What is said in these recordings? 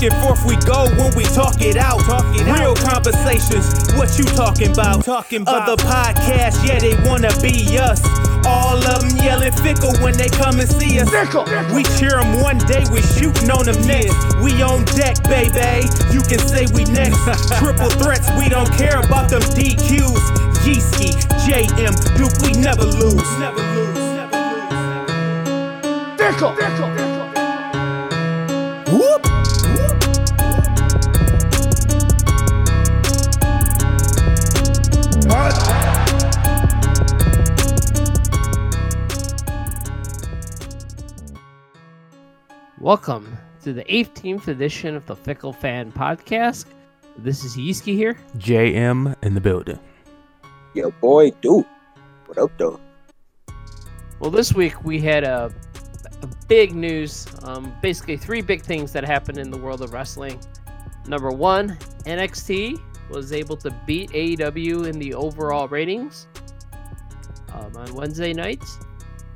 Back and forth we go when we talk it out. Talk it Real out. conversations, what you talking about? Talking about other podcasts, yeah, they wanna be us. All of them yelling fickle when they come and see us. Fickle. We cheer them one day, we shooting on them next. We on deck, baby. You can say we next. Triple threats, we don't care about them DQs. Yeeski, JM, Duke, we never lose. Never lose. Fickle. Fickle. Welcome to the 18th edition of the Fickle Fan Podcast. This is Yeeski here. JM in the building. Yo, boy, dude. What up, though? Well, this week we had a, a big news. Um, basically, three big things that happened in the world of wrestling. Number one, NXT was able to beat AEW in the overall ratings um, on Wednesday nights.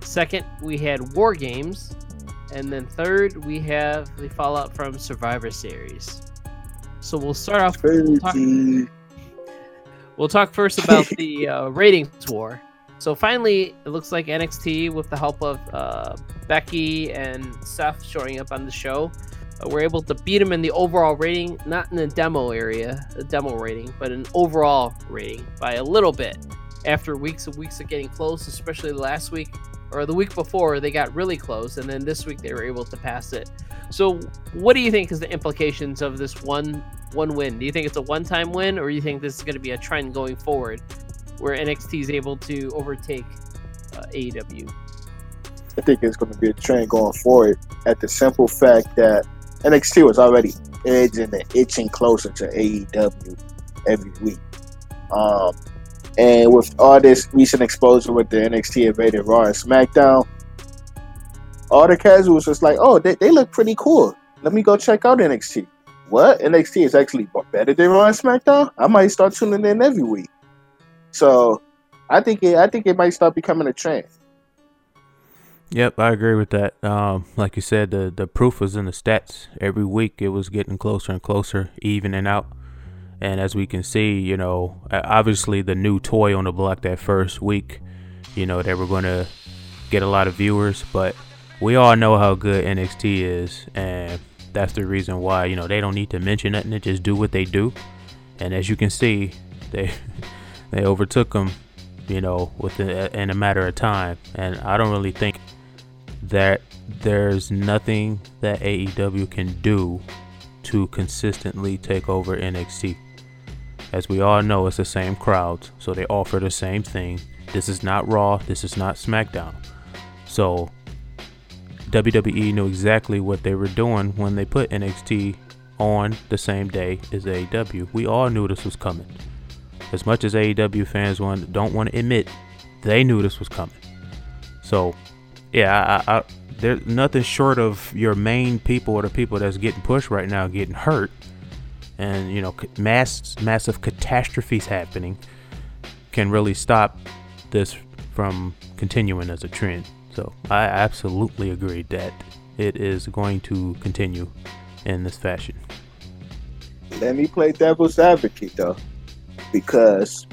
Second, we had War Games and then third, we have the fallout from Survivor Series. So we'll start off. We'll talk, we'll talk first about the uh, ratings war. So finally, it looks like NXT, with the help of uh, Becky and Seth showing up on the show, uh, we're able to beat them in the overall rating, not in the demo area, the demo rating, but an overall rating by a little bit. After weeks and weeks of getting close, especially last week, or the week before they got really close, and then this week they were able to pass it. So, what do you think is the implications of this one one win? Do you think it's a one time win, or do you think this is going to be a trend going forward, where NXT is able to overtake uh, AEW? I think it's going to be a trend going forward. At the simple fact that NXT was already edging and itching closer to AEW every week. Um, and with all this recent exposure with the NXT invaded Raw and SmackDown, all the casuals was like, oh, they, they look pretty cool. Let me go check out NXT. What? NXT is actually better than Raw and SmackDown? I might start tuning in every week. So I think it I think it might start becoming a trend. Yep, I agree with that. Um, like you said, the the proof was in the stats. Every week it was getting closer and closer, evening out. And as we can see, you know, obviously the new toy on the block that first week, you know, they were going to get a lot of viewers, but we all know how good NXT is. And that's the reason why, you know, they don't need to mention nothing. They just do what they do. And as you can see, they they overtook them, you know, within uh, in a matter of time. And I don't really think that there's nothing that AEW can do to consistently take over NXT. As we all know, it's the same crowds, so they offer the same thing. This is not Raw, this is not SmackDown. So WWE knew exactly what they were doing when they put NXT on the same day as AEW. We all knew this was coming. As much as AEW fans want, don't want to admit, they knew this was coming. So, yeah, I, I, there's nothing short of your main people or the people that's getting pushed right now getting hurt and you know mass massive catastrophes happening can really stop this from continuing as a trend. So I absolutely agree that it is going to continue in this fashion. Let me play devil's advocate though, because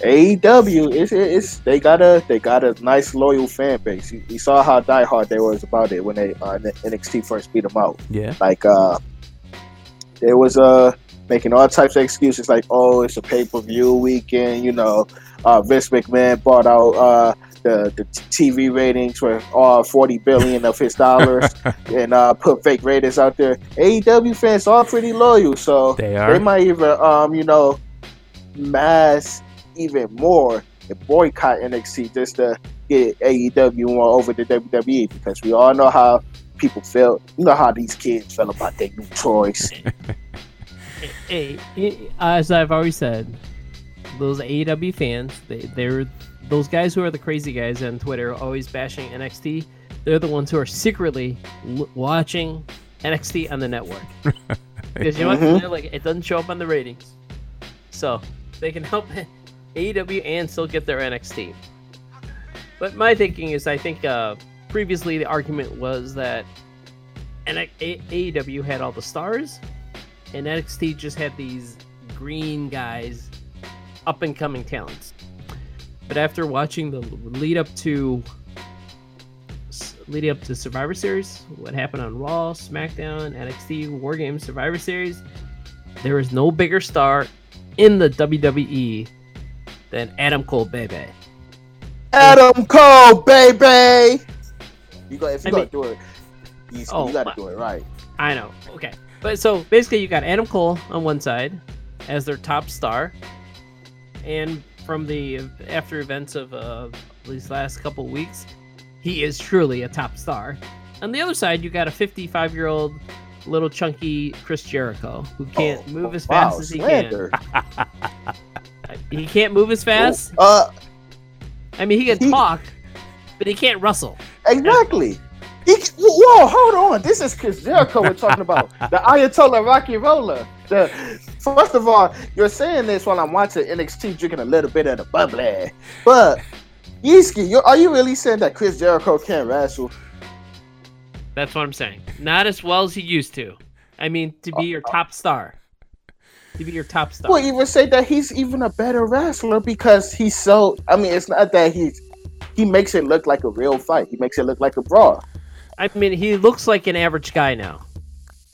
AEW is it's they got a they got a nice loyal fan base. You, you saw how diehard they was about it when they uh, NXT first beat them out. Yeah, like uh, there was uh making all types of excuses like, oh, it's a pay per view weekend. You know, uh, Vince McMahon bought out uh, the the TV ratings for all forty billion of his dollars and uh, put fake ratings out there. AEW fans are pretty loyal, so they are. They might even um you know mass even more and boycott NXT just to get AEW more over the WWE because we all know how people felt. You know how these kids felt about their new toys. hey, as I've always said, those AEW fans, they, they're those guys who are the crazy guys on Twitter, always bashing NXT. They're the ones who are secretly l- watching NXT on the network because you know mm-hmm. what? Like it doesn't show up on the ratings, so they can help AEW and still get their NXT. But my thinking is, I think uh, previously the argument was that AEW had all the stars, and NXT just had these green guys, up and coming talents. But after watching the lead up to leading up to Survivor Series, what happened on Raw, SmackDown, NXT, War Games, Survivor Series, there is no bigger star in the WWE than Adam Cole, baby. Adam Cole, baby. You go if you I gonna mean- do it, you, Oh, you gotta my- do it right. I know. Okay. But so basically, you got Adam Cole on one side as their top star, and from the after events of uh, these last couple weeks, he is truly a top star. On the other side, you got a 55 year old little chunky Chris Jericho who can't Oh, move as wow, fast as he slander. can. He can't move as fast. Uh, I mean, he can He- talk, but he can't wrestle. Exactly. He, whoa, hold on. This is Chris Jericho we're talking about. The Ayatollah Rocky Roller. The first of all, you're saying this while I'm watching NXT drinking a little bit of the bubbly. But Yeeski, are you really saying that Chris Jericho can't wrestle? That's what I'm saying. Not as well as he used to. I mean, to be your top star. To be your top star. Well, even say that he's even a better wrestler because he's so. I mean, it's not that he's. He makes it look like a real fight. He makes it look like a brawl. I mean, he looks like an average guy now.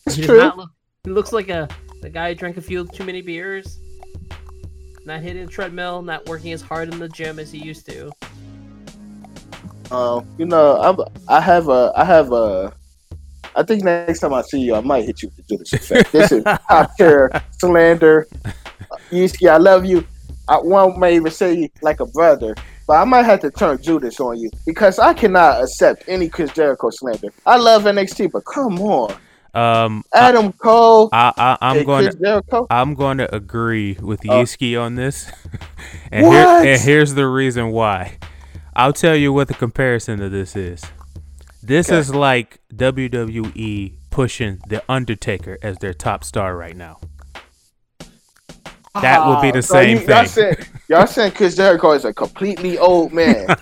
It's he does true. not look. He looks like a the guy who drank a few too many beers. Not hitting the treadmill, not working as hard in the gym as he used to. Um, you know, I'm, I have a, I have a. I think next time I see you, I might hit you with the Judas effect. This is top tier slander. Yeeski, I love you. I one may even say like a brother, but I might have to turn Judas on you because I cannot accept any Chris Jericho slander. I love NXT, but come on, Um, Adam Cole, I, I, I'm and going Chris to. Jericho. I'm going to agree with Uh, Yeeski on this, and, here, and here's the reason why. I'll tell you what the comparison to this is. This Okay. is like WWE pushing the Undertaker as their top star right now. That would be the Ah, so same you, Y'all thing. saying, y'all saying Chris Jericho is a completely old man.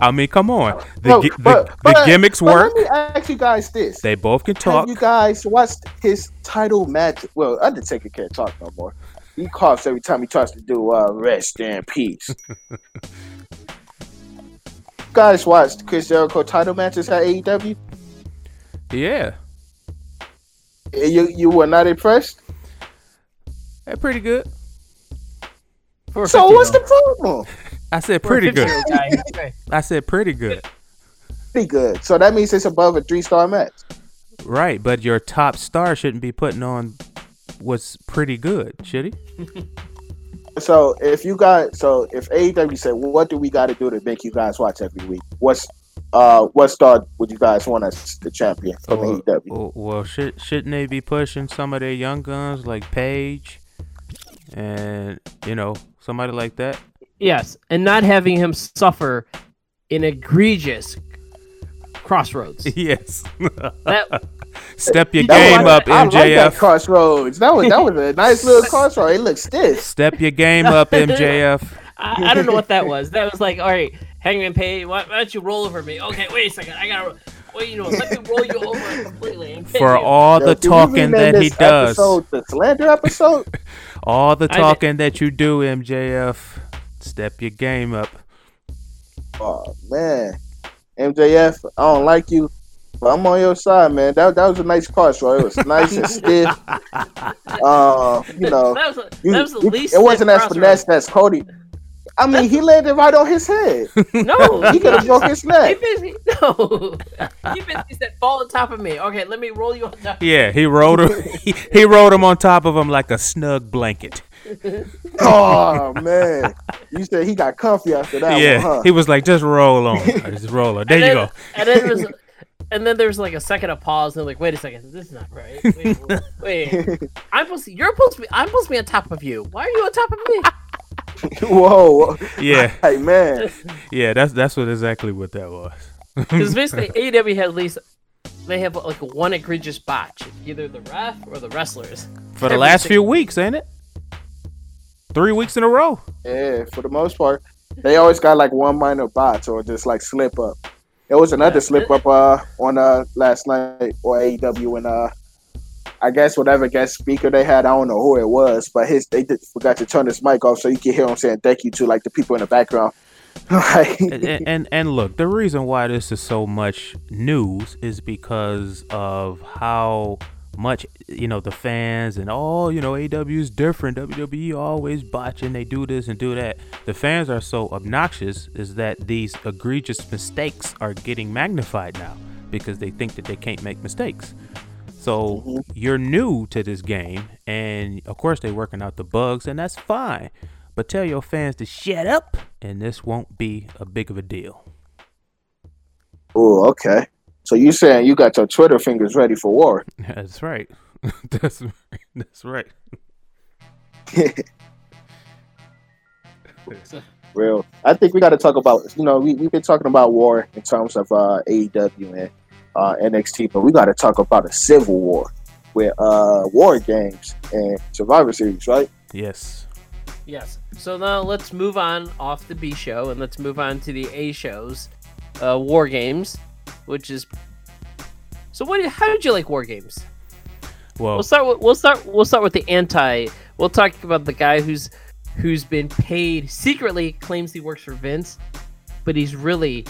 I mean, come on. The, No, the, but- the but- gimmicks work. Let me ask you guys this: They both can Have talk. you guys watched his title match? Well, Undertaker can't talk no more. He coughs every time he tries to do uh, "Rest in Peace." You guys watched Chris Jericho title matches at AEW? Yeah, You you were not impressed. They're pretty good. For So what's the problem? I said pretty good. 50-year-old guy, he's great. I said pretty good. Pretty good. So that means it's above a three star match. Right, but your top star shouldn't be putting on what's pretty good, should he? So if you got so if AEW said, well, what do we got to do to make you guys watch every week? What's uh what star would you guys want as the champion from Well, AEW? well, well, should, shouldn't they be pushing some of their young guns like Page and you know somebody like that? Yes, and not having him suffer an egregious Cross Rhodes. yes. That Step your You game what? up, I like that MJF. Cross Rhodes. That was that was a nice little crossroad. It looks stiff. Step your game up, MJF. I, I don't know what that was. That was like, all right, Hangman Page, why, why don't you roll over me? Okay, wait a second, I gotta. Wait, you know, let me roll you over completely. And For you. all the can we talking rename that he does, Episode, the slander episode. all the I talking that you do, MJF. Step your game up. oh man, MJF, I don't like you, but I'm on your side, man. That that was a nice crossroad. It was nice and stiff. Uh, you know, that was, a, that was the you- least. it wasn't as finesse as Cody. I mean, he landed right on his head. No, oh, He could have broke his neck. He neck. basically no. He basically said, "Fall on top of me." Okay, let me roll you on top. Yeah, he rolled him. he, he rolled him on top of him like a snug blanket. Oh man, you said he got comfy after that yeah, one, huh? he was like, just roll on, just roll on. There and you then, go. And then there was, and then there was like a second of pause, and they're like, "Wait a second, this is not right. Wait, wait. I'm supposed to, you're supposed to be. I'm supposed to be on top of you. Why are you on top of me? Whoa, Yeah, hey man, yeah, that's that's what exactly what that was. Because basically, AEW has at least they have like one egregious botch, either the ref or the wrestlers. For the Every last few weeks, ain't it? Three weeks in a row. yeah. For the most part, they always got like one minor botch or just like slip up. There was another slip up uh, on uh, last night or AEW and uh, I guess whatever guest speaker they had, I don't know who it was, but his they did, forgot to turn his mic off so you can hear him saying thank you to like the people in the background. and, and and look, the reason why this is so much news is because of how much you know the fans and all you know AW is different. WWE always botching. They do this and do that. The fans are so obnoxious is that these egregious mistakes are getting magnified now because they think that they can't make mistakes. So mm-hmm. you're new to this game, and of course they're working out the bugs, and that's fine. But tell your fans to shut up, and this won't be a big of a deal. Oh, okay. So you saying you got your Twitter fingers ready for war? That's right. that's that's right. Real. I think we got to talk about. You know, we we've been talking about war in terms of uh, AEW and uh, NXT, but we got to talk about a civil war with uh, war games and Survivor Series, right? Yes. Yes. So now let's move on off the B show and let's move on to the A shows, uh, War Games, which is. So what? How did you like War Games? Well, we'll start. With, we'll start. We'll start with the anti. We'll talk about the guy who's who's been paid secretly claims he works for Vince, but he's really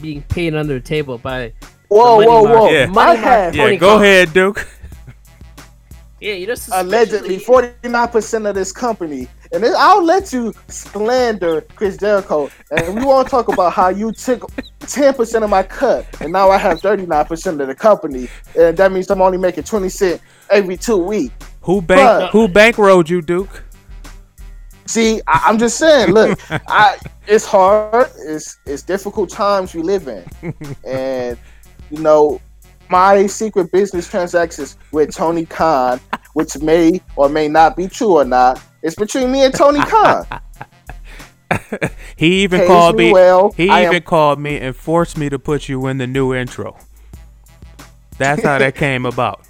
being paid under the table by. Whoa, whoa, whoa! Yeah, Money yeah go Khan. ahead, Duke. Yeah, you just allegedly forty nine percent of this company, and I'll let you slander Chris Jericho, and we won't talk about how you took ten percent of my cut, and now I have thirty nine percent of the company, and that means I'm only making twenty cent every two weeks. Who bank but, Who bankrolled you, Duke? See, I, am just saying. Look, I it's hard. It's it's difficult times we live in, and you know my secret business transactions with Tony Khan, which may or may not be true or not, it's between me and Tony Khan. he even Pays called me. Well. He I even am, called me and forced me to put you in the new intro. That's how that came about.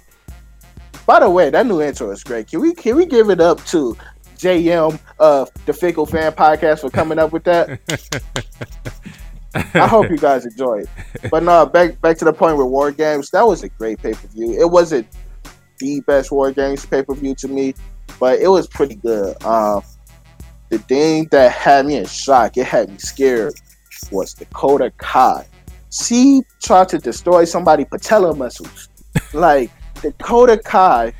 By the way, that new intro is great. Can we can we give it up to JM of the Fickle Fan Podcast for coming up with that? I hope you guys enjoy it. But no, back back to the point with War Games. That was a great pay per view. It wasn't the best War Games pay per view to me, but it was pretty good. Um, the thing that had me in shock, it had me scared, was Dakota Kai. She tried to destroy somebody patella muscles. like Dakota Kai,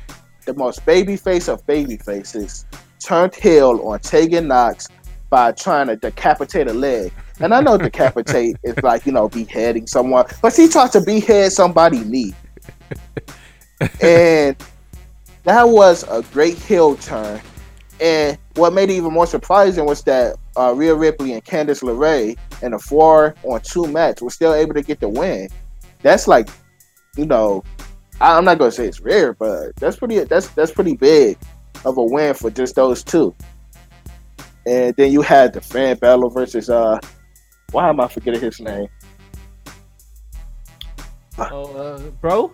the most baby face of baby faces, turned heel on Tegan Knox by trying to decapitate a leg. And I know decapitate is like, you know, beheading someone, but she tried to behead somebody knee. and that was a great heel turn. And what made it even more surprising was that uh, Rhea Ripley and Candice LeRae in a four on two match were still able to get the win. That's like, you know, I'm not gonna say it's rare, but that's pretty that's that's pretty big of a win for just those two. And then you had the Finn Balor versus uh why am I forgetting his name? Oh, uh, bro.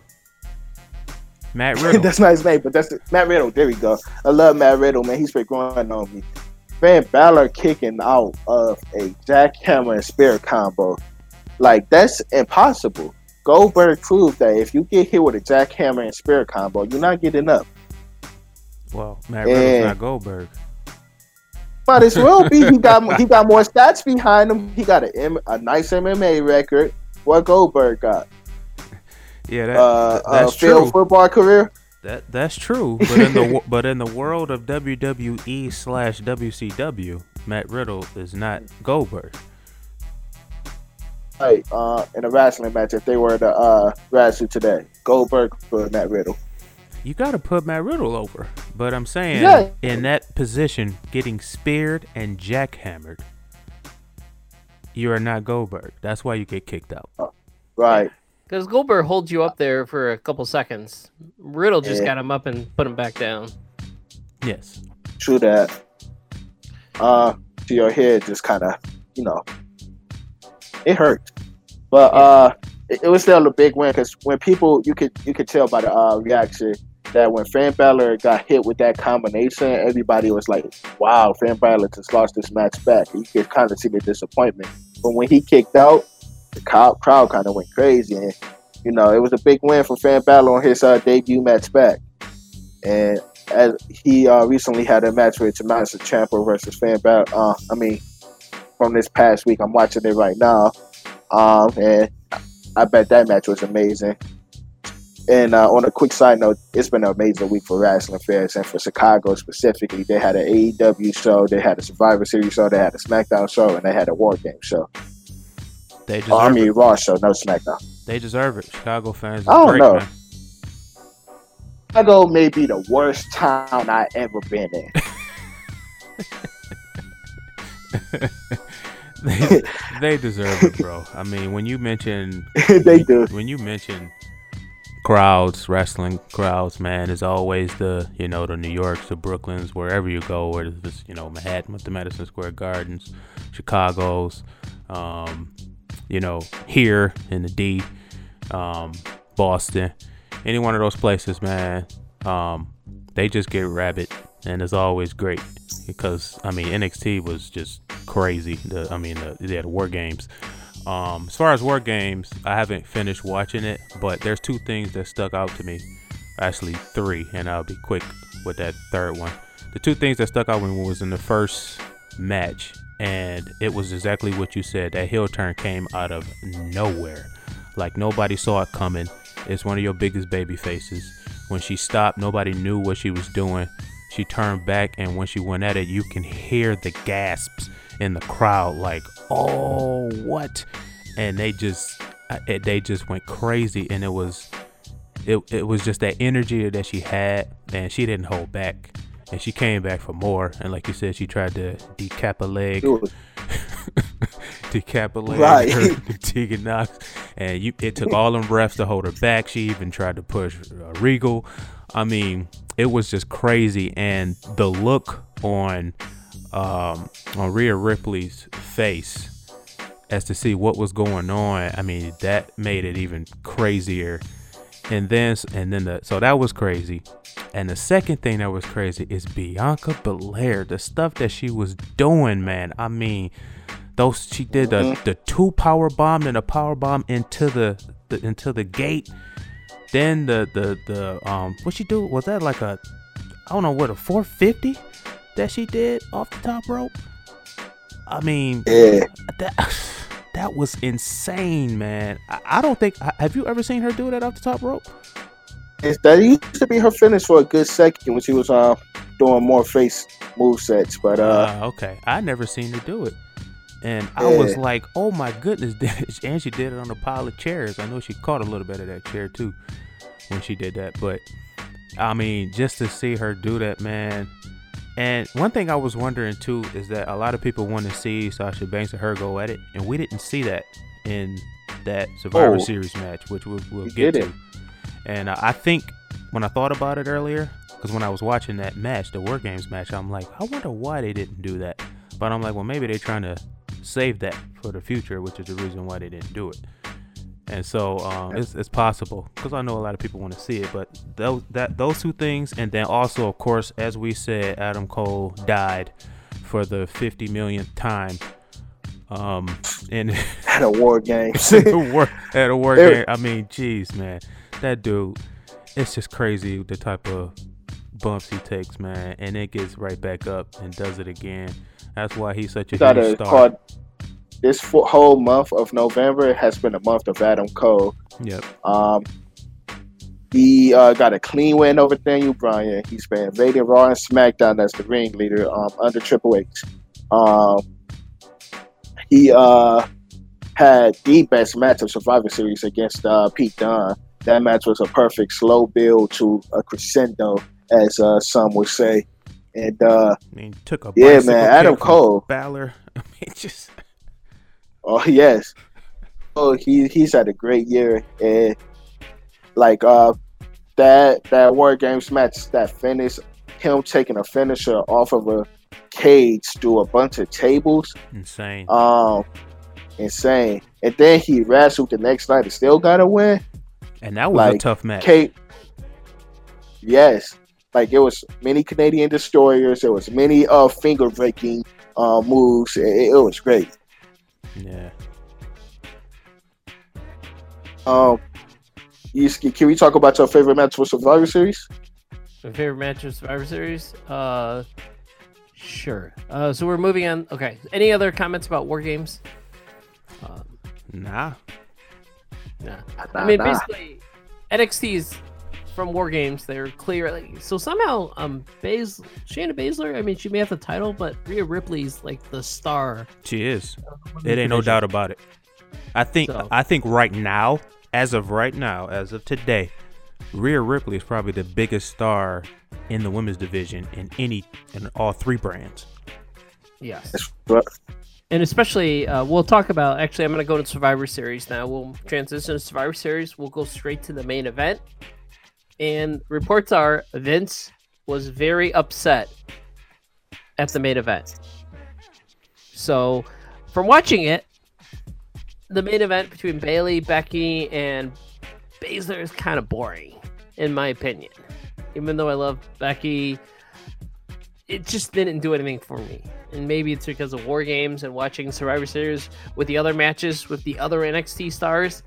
Matt Riddle. that's not his name, but that's Matt Riddle. There we go. I love Matt Riddle, man. He's been growing on me. Finn Balor kicking out of a jackhammer and spear combo. Like, that's impossible. Goldberg proved that if you get hit with a jackhammer and spear combo, you're not getting up. Well, Matt Riddle's not Goldberg. But as well be he got he got more stats behind him. He got a, a nice MMA record. What Goldberg got? Yeah, that, uh, that's uh, true. Football career. That that's true, but in the but in the world of WWE slash WCW, Matt Riddle is not Goldberg. Hey, uh, in a wrestling match, if they were to uh, wrestle today, Goldberg for Matt Riddle you got to put Matt Riddle over. But I'm saying, yeah. in that position, getting speared and jackhammered, you are not Goldberg. That's why you get kicked out. Oh, right. Because Goldberg holds you up there for a couple seconds. Riddle just yeah. got him up and put him back down. Yes. True that. Uh, to your head, just kind of, you know, it hurt. But uh, it, it was still a big win because when people, you could you could tell by the uh, reaction that when Finn Balor got hit with that combination, everybody was like, wow, Finn Balor just lost this match back. You could kind of see the disappointment. But when he kicked out, the crowd, kind of went crazy, and you know it was a big win for Finn Balor on his uh, debut match back. And as he uh, recently had a match with Tommaso Ciampa versus Finn Balor. Uh, I mean, from this past week, I'm watching it right now, um, and I bet that match was amazing. And uh, on a quick side note, it's been an amazing week for wrestling fans and for Chicago specifically. They had an AEW show, they had a Survivor Series show, they had a SmackDown show, and they had a War Game show. They deserve Oh, I mean, it. Raw show, no SmackDown. They deserve it. Chicago fans. I don't great, know. Man. Chicago may be the worst town I ever been in. they, they deserve it, bro. I mean, when you mention they do. when you mention crowds, wrestling crowds, man, is always the you know the New Yorks, the Brooklyns, wherever you go, where it's you know Manhattan with the Madison Square Gardens, Chicago's, um, you know here in the D, um, Boston, any one of those places, man, um, they just get rabid, and it's always great because I mean NXT was just crazy. The, I mean the, they had War Games. Um, as far as War Games, I haven't finished watching it, but there's two things that stuck out to me. Actually, three, and I'll be quick with that third one. The two things that stuck out when was in the first match, and it was exactly what you said. That heel turn came out of nowhere, like nobody saw it coming. It's one of your biggest baby faces. When she stopped, nobody knew what she was doing. She turned back, and when she went at it, you can hear the gasps in the crowd, like, "Oh, what?" And they just, uh, they just went crazy, and it was, it, it was just that energy that she had, and she didn't hold back, and she came back for more. And like you said, she tried to decap a leg, decap a leg, Right. her Tegan Knox, and you, it took all them refs to hold her back. She even tried to push uh, Regal. I mean, it was just crazy, and the look on um, on Rhea Ripley's face as to see what was going on. I mean, that made it even crazier. And then, and then the so that was crazy. And the second thing that was crazy is Bianca Belair, the stuff that she was doing, man. I mean, those she did the the two power bomb and a power bomb into the, the into the gate. Then the the the um what she do was that like a I don't know what a 450 that she did off the top rope. I mean, yeah. that that was insane, man. I, I don't think have you ever seen her do that off the top rope? It's, that used to be her finish for a good second when she was uh, doing more face move sets, but uh, Uh, okay, I never seen her do it, and I was like, oh my goodness, and she did it on a pile of chairs. I know she caught a little bit of that chair too when she did that, but I mean, just to see her do that, man. And one thing I was wondering too is that a lot of people want to see Sasha Banks and her go at it, and we didn't see that in that Survivor Oh. Series match, which we'll, we'll get to. And uh, I think when I thought about it earlier, because when I was watching that match, the War Games match, I'm like, I wonder why they didn't do that. But I'm like, well, maybe they're trying to save that for the future, which is the reason why they didn't do it. And so um, it's, it's possible because I know a lot of people want to see it, but those that those two things, and then also, of course, as we said, Adam Cole died for the 50 millionth time. Um, in at a war games. at a war, at a war game. I mean, jeez, man, that dude, it's just crazy the type of bumps he takes, man, and it gets right back up and does it again. That's why he's such a huge star. This whole month of November has been a month of Adam Cole. Yep. Um, he uh, got a clean win over Daniel Bryan. He's been invading Raw and SmackDown as the ringleader um, under Triple H. Um, he uh, had the best match of Survivor Series against uh, Pete Dunne. That match was a perfect slow build to a crescendo, as uh, some would say. And uh, I mean, took a Yeah, man, Adam Cole. Balor. I mean, just Oh yes. Oh, he he's had a great year, and like uh, that that War Games match, that finish, him taking a finisher off of a cage through a bunch of tables, insane. um, insane. And then he wrestled the next night and still got a win. and that was a tough match. Kate, yes, like it was many Canadian destroyers. There was many uh finger breaking uh moves. It, it was great. Yeah. Um, you, can we talk about your favorite match for Survivor Series? My favorite match of Survivor Series? Uh, sure. Uh, so we're moving on. Okay. Any other comments about War Games? Um, nah. Nah. nah I mean, nah. basically, NXT's from War Games. They're clear. Like, so somehow, um, Bas- Shayna Baszler. I mean, she may have the title, but Rhea Ripley's like the star. She is. It ain't no doubt about it. I think. So. I think right now, as of right now, as of today, Rhea Ripley is probably the biggest star in the women's division in any in all three brands. Yes. And especially, uh, we'll talk about. Actually, I'm going to go to Survivor Series now. We'll transition to Survivor Series. We'll go straight to the main event. And reports are Vince was very upset at the main event. So, from watching it, the main event between Bayley, Becky, and Baszler is kind of boring, in my opinion. Even though I love Becky, it just didn't do anything for me. And maybe it's because of War Games and watching Survivor Series with the other matches with the other NXT stars.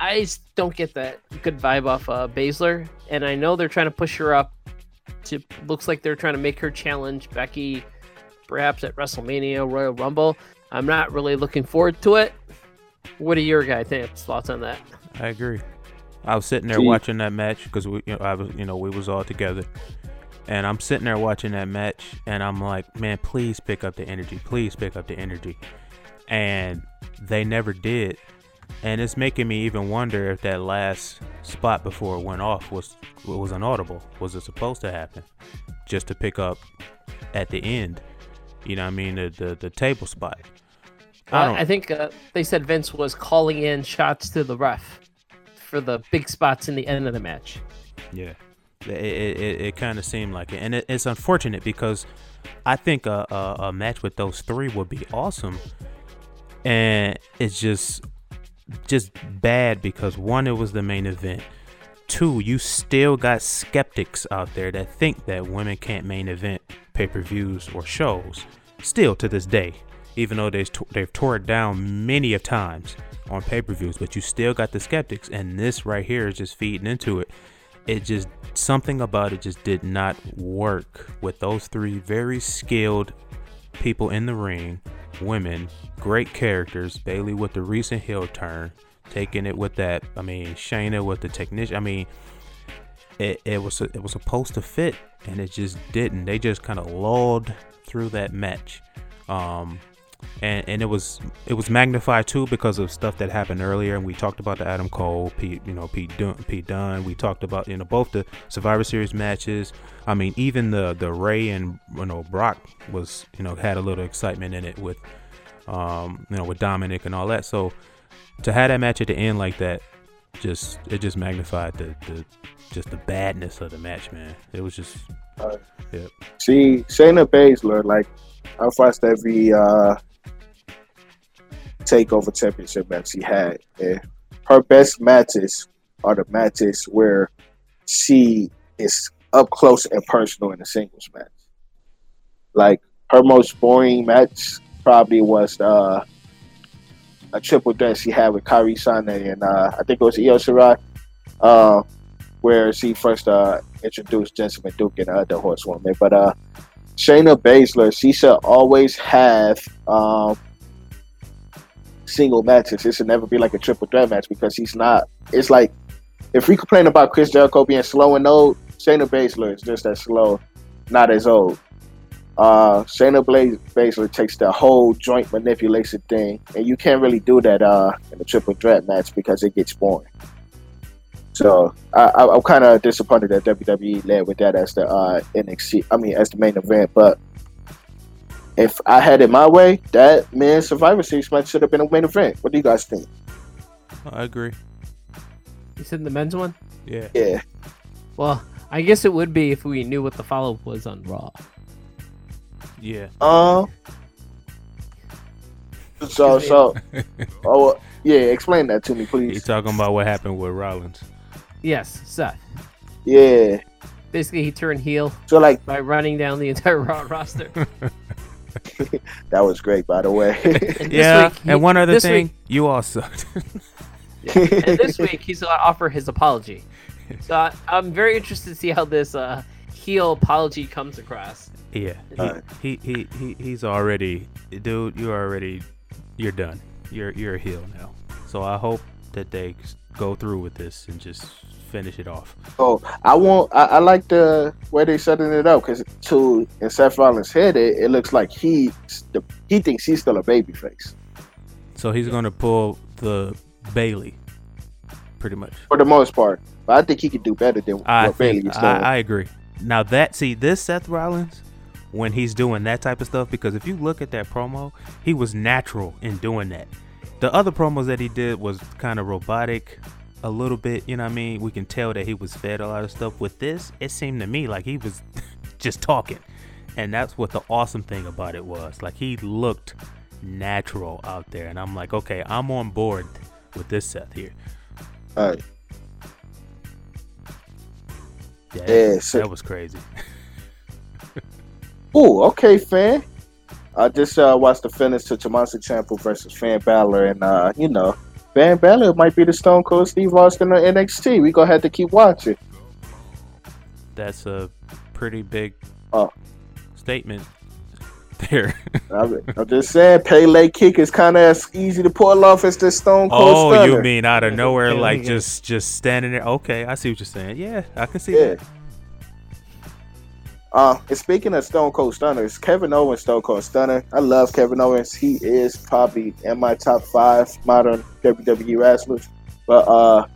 I don't get that good vibe off uh, Baszler, and I know they're trying to push her up. To looks like they're trying to make her challenge Becky, perhaps at WrestleMania, Royal Rumble. I'm not really looking forward to it. What are your guy thoughts on that? I agree. I was sitting there watching that match because we, you know, I was, you know, we was all together, and I'm sitting there watching that match, and I'm like, man, please pick up the energy, please pick up the energy, and they never did, and it's making me even wonder if that last spot before it went off was was an audible. Was it supposed to happen, just to pick up at the end? You know, what I mean, the the, the table spot. I, I think uh, they said Vince was calling in shots to the ref for the big spots in the end of the match. Yeah, it it, it kind of seemed like it, and it, it's unfortunate because I think a, a, a match with those three would be awesome, and it's just just bad because one, it was the main event. Two, you still got skeptics out there that think that women can't main event pay per views or shows. Still to this day, even though they've, they've tore it down many of times on pay-per-views but you still got the skeptics and this right here is just feeding into it it just something about it just did not work with those three very skilled people in the ring women great characters Bayley with the recent heel turn taking it with that i mean shayna with the technician i mean it, it was it was supposed to fit and it just didn't. They just kind of lulled through that match. Um and and it was it was magnified too because of stuff that happened earlier. And we talked about the Adam Cole Pete you know Pete Dun- Pete Dunne. We talked about you know both the Survivor Series matches. I mean even the the Rey and you know Brock was you know had a little excitement in it with um you know with Dominik and all that. So to have that match at the end like that just it just magnified the the just the badness of the match man. It was just uh, yeah. see Shayna Baszler like I've watched every uh takeover championship match she had. And her best matches are the matches where she is up close and personal in a singles match. Like her most boring match probably was uh, a triple threat she had with Kairi Sane and uh, I think it was Io Shirai, uh, where she first uh, introduced Jessamyn Duke and the other horsewoman. But uh, Shayna Baszler, she should always have um, single matches. It should never be like a triple threat match because he's not. It's like if we complain about Chris Jericho being slow and old, Shayna Baszler is just as slow, not as old. Uh, Shayna Blaze Baszler takes the whole joint manipulation thing, and you can't really do that uh, in a triple threat match because it gets boring. So I, am kind of disappointed that WWE led with that as the uh, NXT. I mean, as the main event, but if I had it my way, that man Survivor Series match should have been a main event. What do you guys think? I agree. You said the men's one? Yeah. Yeah. Well, I guess it would be if we knew what the follow up was on Raw. Yeah. Um. So so. oh yeah, explain that to me, please. You talking about what happened with Rollins? Yes, Seth. Yeah. Basically, he turned heel. So like by running down the entire Raw roster. that was great, by the way. yeah, week, he, and one other thing, week, you all sucked. Yeah. and this week he's gonna offer his apology. So I, I'm very interested to see how this uh, heel apology comes across. Yeah, he, Alright. he, he, he he's already, dude. You're already, you're done. You're you're a heel now. So I hope that they go through with this and just finish it off. Oh, I want. I, I like the way they setting it up because to in Seth Rollins' head, it, it looks like he the, he thinks he's still a babyface So he's gonna pull the Bayley, pretty much. for the most part. But I think he could do better than I what Bayley think is doing. I, I agree. Now that see this Seth Rollins when he's doing that type of stuff because if you look at that promo, he was natural in doing that. The other promos that he did was kind of robotic a little bit, you know what I mean? We can tell that he was fed a lot of stuff. With this, it seemed to me like he was just talking. And that's what the awesome thing about it was. Like he looked natural out there and I'm like, "Okay, I'm on board with this Seth here." All right. Yeah, Yeah, so- that was crazy. Oh, okay, fan. I just uh, watched the finish to Tommaso Ciampa versus Finn Balor, and uh, you know, Finn Balor might be the Stone Cold Steve Austin of NXT. We gonna have to keep watching. that's a pretty big Oh. statement there. I'm, I'm just saying, Pele kick is kind of as easy to pull off as the Stone Cold oh, Stunner. you mean out of nowhere, like just just standing there? Okay, I see what you're saying. Yeah, I can see Yeah. that. Uh, and speaking of Stone Cold Stunners, Kevin Owens Stone Cold Stunner. I love Kevin Owens. He is probably in my top five modern WWE wrestlers. But uh,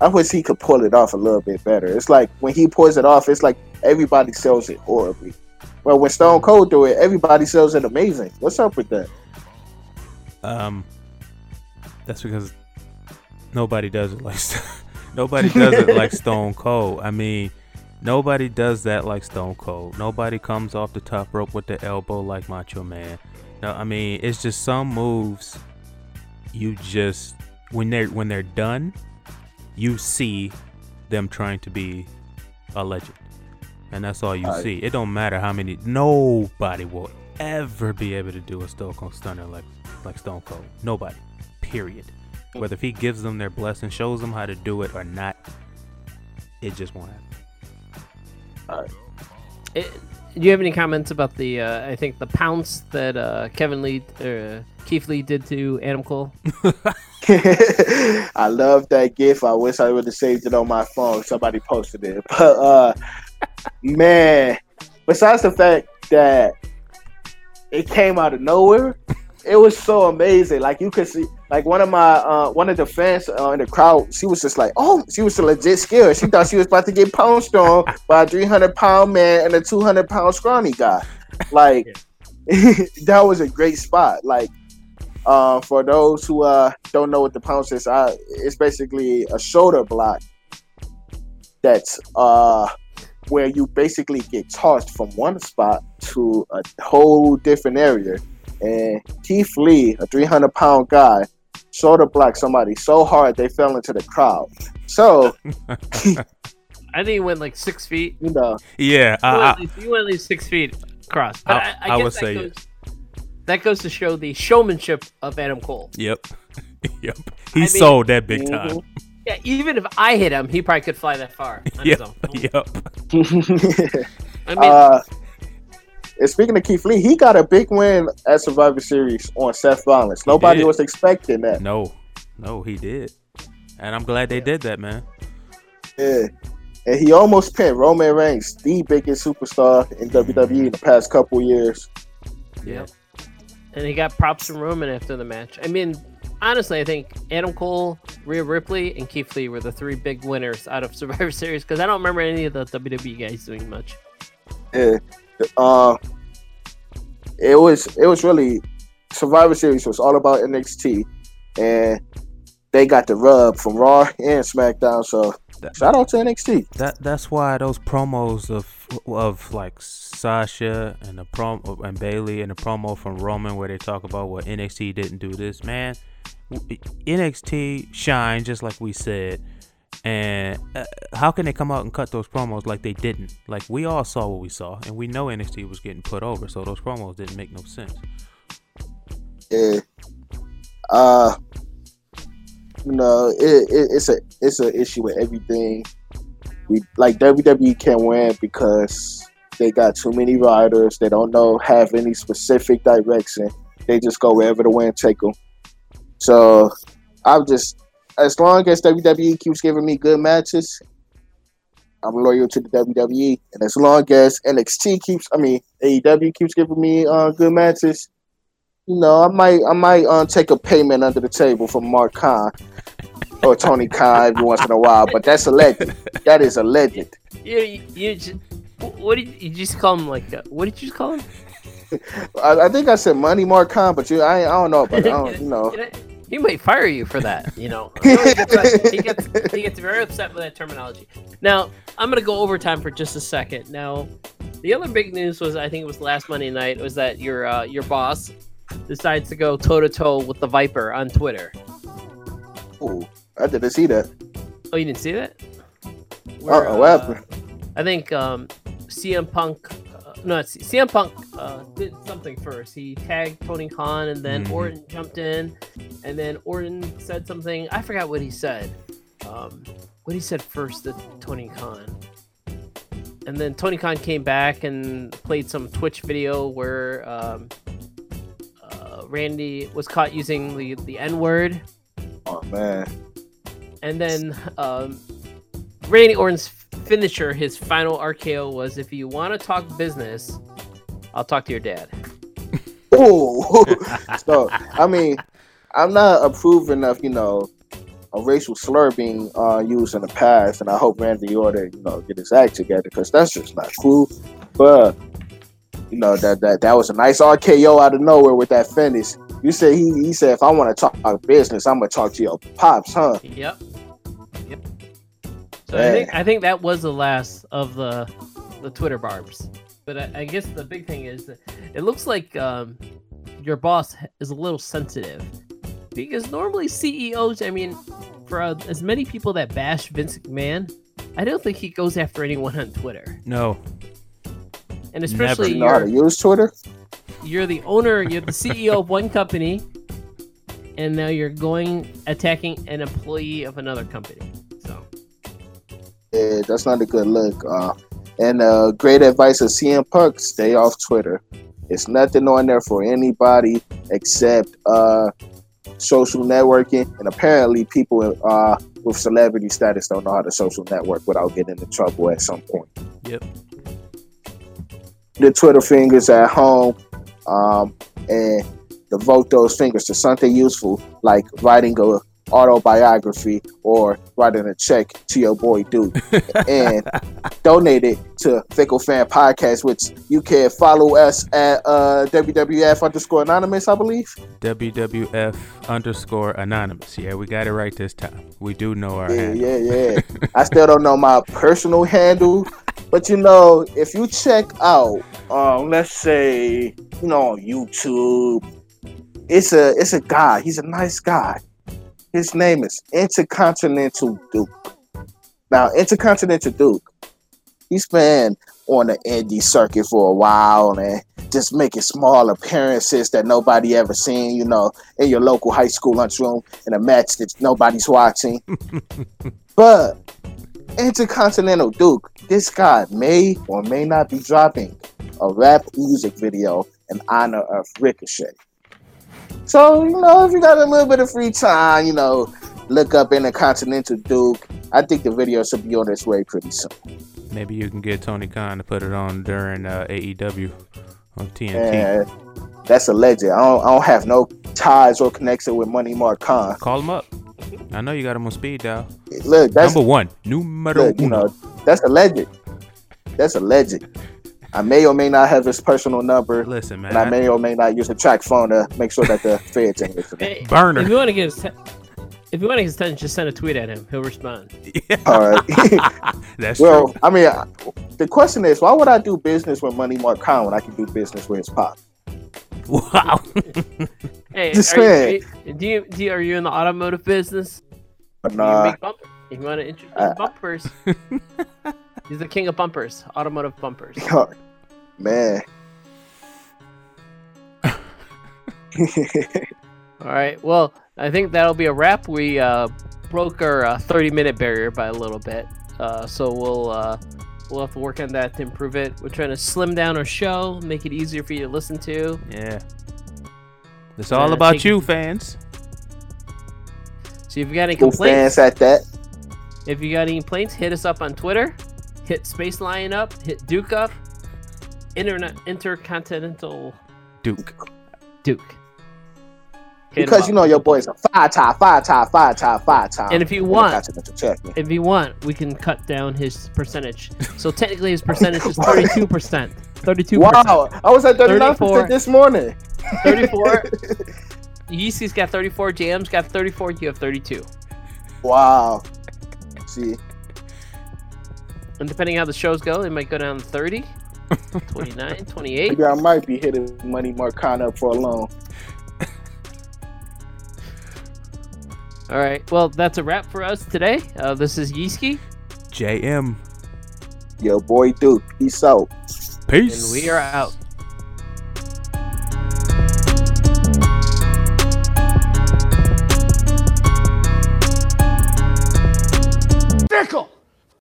I wish he could pull it off a little bit better. It's like when he pulls it off, it's like everybody sells it horribly. Well, when Stone Cold do it, everybody sells it amazing. What's up with that? Um, that's because nobody does it like nobody does it like Stone Cold. I mean, nobody does that like Stone Cold. Nobody comes off the top rope with the elbow like Macho Man. No, I mean, it's just some moves. You just when they're when they're done, you see them trying to be a legend, and that's all you see. It don't matter how many. Nobody will ever be able to do a Stone Cold Stunner like like Stone Cold. Nobody. Period. Whether if he gives them their blessing, shows them how to do it or not, it just won't happen. It, do you have any comments about the? Uh, I think the pounce that uh, Kevin Lee or uh, Keith Lee did to Adam Cole. I love that gif. I wish I would have saved it on my phone. Somebody posted it. But uh man, besides the fact that it came out of nowhere, it was so amazing. Like you could see like one of my uh one of the fans uh, in the crowd, she was just like, Oh, she was a legit scared. She thought she was about to get pounced on by a three hundred pound man and a two hundred pound scrawny guy. Like that was a great spot. Like uh, for those who uh, don't know what the pounce is, I, it's basically a shoulder block that's uh, where you basically get tossed from one spot to a whole different area. And Keith Lee, a 300 pound guy, shoulder blocked somebody so hard they fell into the crowd. So, I think he went like six feet. you know, Yeah, He went, I, at least, he went at least six feet across. But I- I, I, I would that say goes, that goes to show the showmanship of Adam Cole. yep, yep. He mean- sold that big Mhm. time. Yeah, even if I hit him, he probably could fly that far on Yep, his own. yep. I mean, uh, and speaking of Keith Lee, he got a big win at Survivor Series on Seth Rollins. Nobody did. was expecting that. No, no, he did, and I'm glad they did that, man. Yeah. And he almost pinned Roman Reigns, the biggest superstar in WWE in the past couple years. Yeah, and he got props from Roman after the match. I mean, honestly, I think Adam Cole, Rhea Ripley, and Keith Lee were the three big winners out of Survivor Series because I don't remember any of the WWE guys doing much. Yeah. Uh, it was it was really Survivor Series was all about NXT, and they got the rub from Raw and SmackDown. So shout out to NXT. that that's why those promos of of like Sasha and the prom and Bayley and the promo from Roman where they talk about what NXT didn't do this, man. NXT shine just like we said. And uh, how can they come out and cut those promos like they didn't? Like we all saw what we saw, and we know NXT was getting put over, so those promos didn't make no sense. Yeah. Uh, you know, it, it, it's a it's an issue with everything. We like WWE can't win because they got too many riders. They don't know have any specific direction. They just go wherever the wind take them. So I'm just as long as WWE keeps giving me good matches, I'm loyal to the WWE. And as long as NXT keeps, I mean AEW keeps giving me uh, good matches, you know, I might I might uh, take a payment under the table from Mark Khan or Tony Khan every once in a while. But that's a legend. That is a legend. You, you, you just, what did you, you just call him? Like, that? what did you just call him? I, I think I said Money Mark Khan, but you, I, I don't know, but I don't, you know. He might fire you for that, you know. he, gets, he, gets, he gets very upset with that terminology. Now, I'm going to go overtime for just a second. Now, the other big news was, I think it was last Monday night, was that your uh, your boss decides to go toe to toe with the Viper on Twitter. Oh, I didn't see that. Oh, you didn't see that? Where, uh, what happened? I think um, CM Punk, no, CM Punk uh, did something first. He tagged Tony Khan, and then mm-hmm. Orton jumped in, and then Orton said something. I forgot what he said. Um, what he said first to Tony Khan. And then Tony Khan came back and played some Twitch video where um, Randy was caught using the, the N word. Oh man. And then um, Randy Orton's finisher, his final RKO was if you want to talk business, I'll talk to your dad. Oh, so I mean, I'm not approving of you know a racial slur being uh, used in the past, and I hope Randy Orton you know get his act together because that's just not cool. But you know that that that was a nice RKO out of nowhere with that finish. You said he he said if I want to talk business, I'm gonna talk to your pops, huh? Yep. Yep. So I think I think that was the last of the the Twitter barbs. But I, I guess the big thing is that it looks like um, your boss is a little sensitive because normally CEOs, I mean, for uh, as many people that bash Vince McMahon, I don't think he goes after anyone on Twitter. No, and especially you know how use Twitter. You're the owner. You're the CEO of one company, and now you're going attacking an employee of another company. Yeah, that's not a good look. Uh, and uh, great advice of CM Punk: stay off Twitter. It's nothing on there for anybody except uh, social networking, and apparently people uh, with celebrity status don't know how to social network without getting into trouble at some point. Yep the Twitter fingers at home um, and devote those fingers to something useful, like writing a autobiography or writing a check to your boy Duke and donate it to Fickle Fan Podcast, which you can follow us at uh, WWF underscore anonymous, I believe. WWF underscore anonymous. Yeah, we got it right this time. We do know our yeah, handle. Yeah, yeah. I still don't know my personal handle, but you know, if you check out, um, let's say, you know, on YouTube, it's a it's a guy. He's a nice guy his name is Intercontinental Duke. Now, Intercontinental Duke, he's been on the indie circuit for a while and just making small appearances that nobody ever seen, you know, in your local high school lunchroom in a match that nobody's watching. but Intercontinental Duke, this guy may or may not be dropping a rap music video in honor of Ricochet. So, you know, if you got a little bit of free time, you know, look up Intercontinental Duke. I think the video should be on its way pretty soon. Maybe you can get Tony Khan to put it on during uh, AEW on TNT. Yeah, that's a legend. I don't, I don't have no ties or connection with Money Mark Khan. Call him up. I know you got him on speed dial. Look, that's number one. Numero look, uno. You know, that's a legend. That's a legend. I may or may not have his personal number. Listen, man. And I may or may not use a TracFone to make sure that the feds ain't listening. Hey, Burner. If you want to get his, if you want to get his attention, just send a tweet at him. He'll respond. Yeah. All right. That's well, true. I mean, the question is, why would I do business with Money Mark Khan when I can do business with his pop? Wow. hey, are you, do you, do you, are you in the automotive business? Nah. You, if you want to introduce uh, bumpers. He's the king of bumpers, automotive bumpers. Man. All right. Well, I think that'll be a wrap. We uh, broke our uh, 30 minute barrier by a little bit, uh, so we'll uh, we'll have to work on that to improve it. We're trying to slim down our show, make it easier for you to listen to. Yeah. It's all Uh, about take- you, fans. So if you got any Cool complaints, fans at that. if you got any complaints, hit us up on Twitter. Hit Space Lion up. Hit Duke up. Internet Intercontinental Duke. Duke. Hit 'em Because you know your boy's a five time, five time, five time, five time. And if you want- if you want, we can cut down his percentage. So technically, his percentage is thirty-two percent. Thirty-two. Wow, I was at 39 34. percent this morning. Thirty-four. Yeezy's got thirty-four. Jams got thirty-four. You have thirty-two. Wow. See, and depending how the shows go, they might go down 30, 29, 28. Maybe I might be hitting Money Mark Khan up for a loan. All right. Well, that's a wrap for us today. Uh, this is Yeeski. JM. Yo, boy Duke. Peace out. Peace. And we are out. Nickel!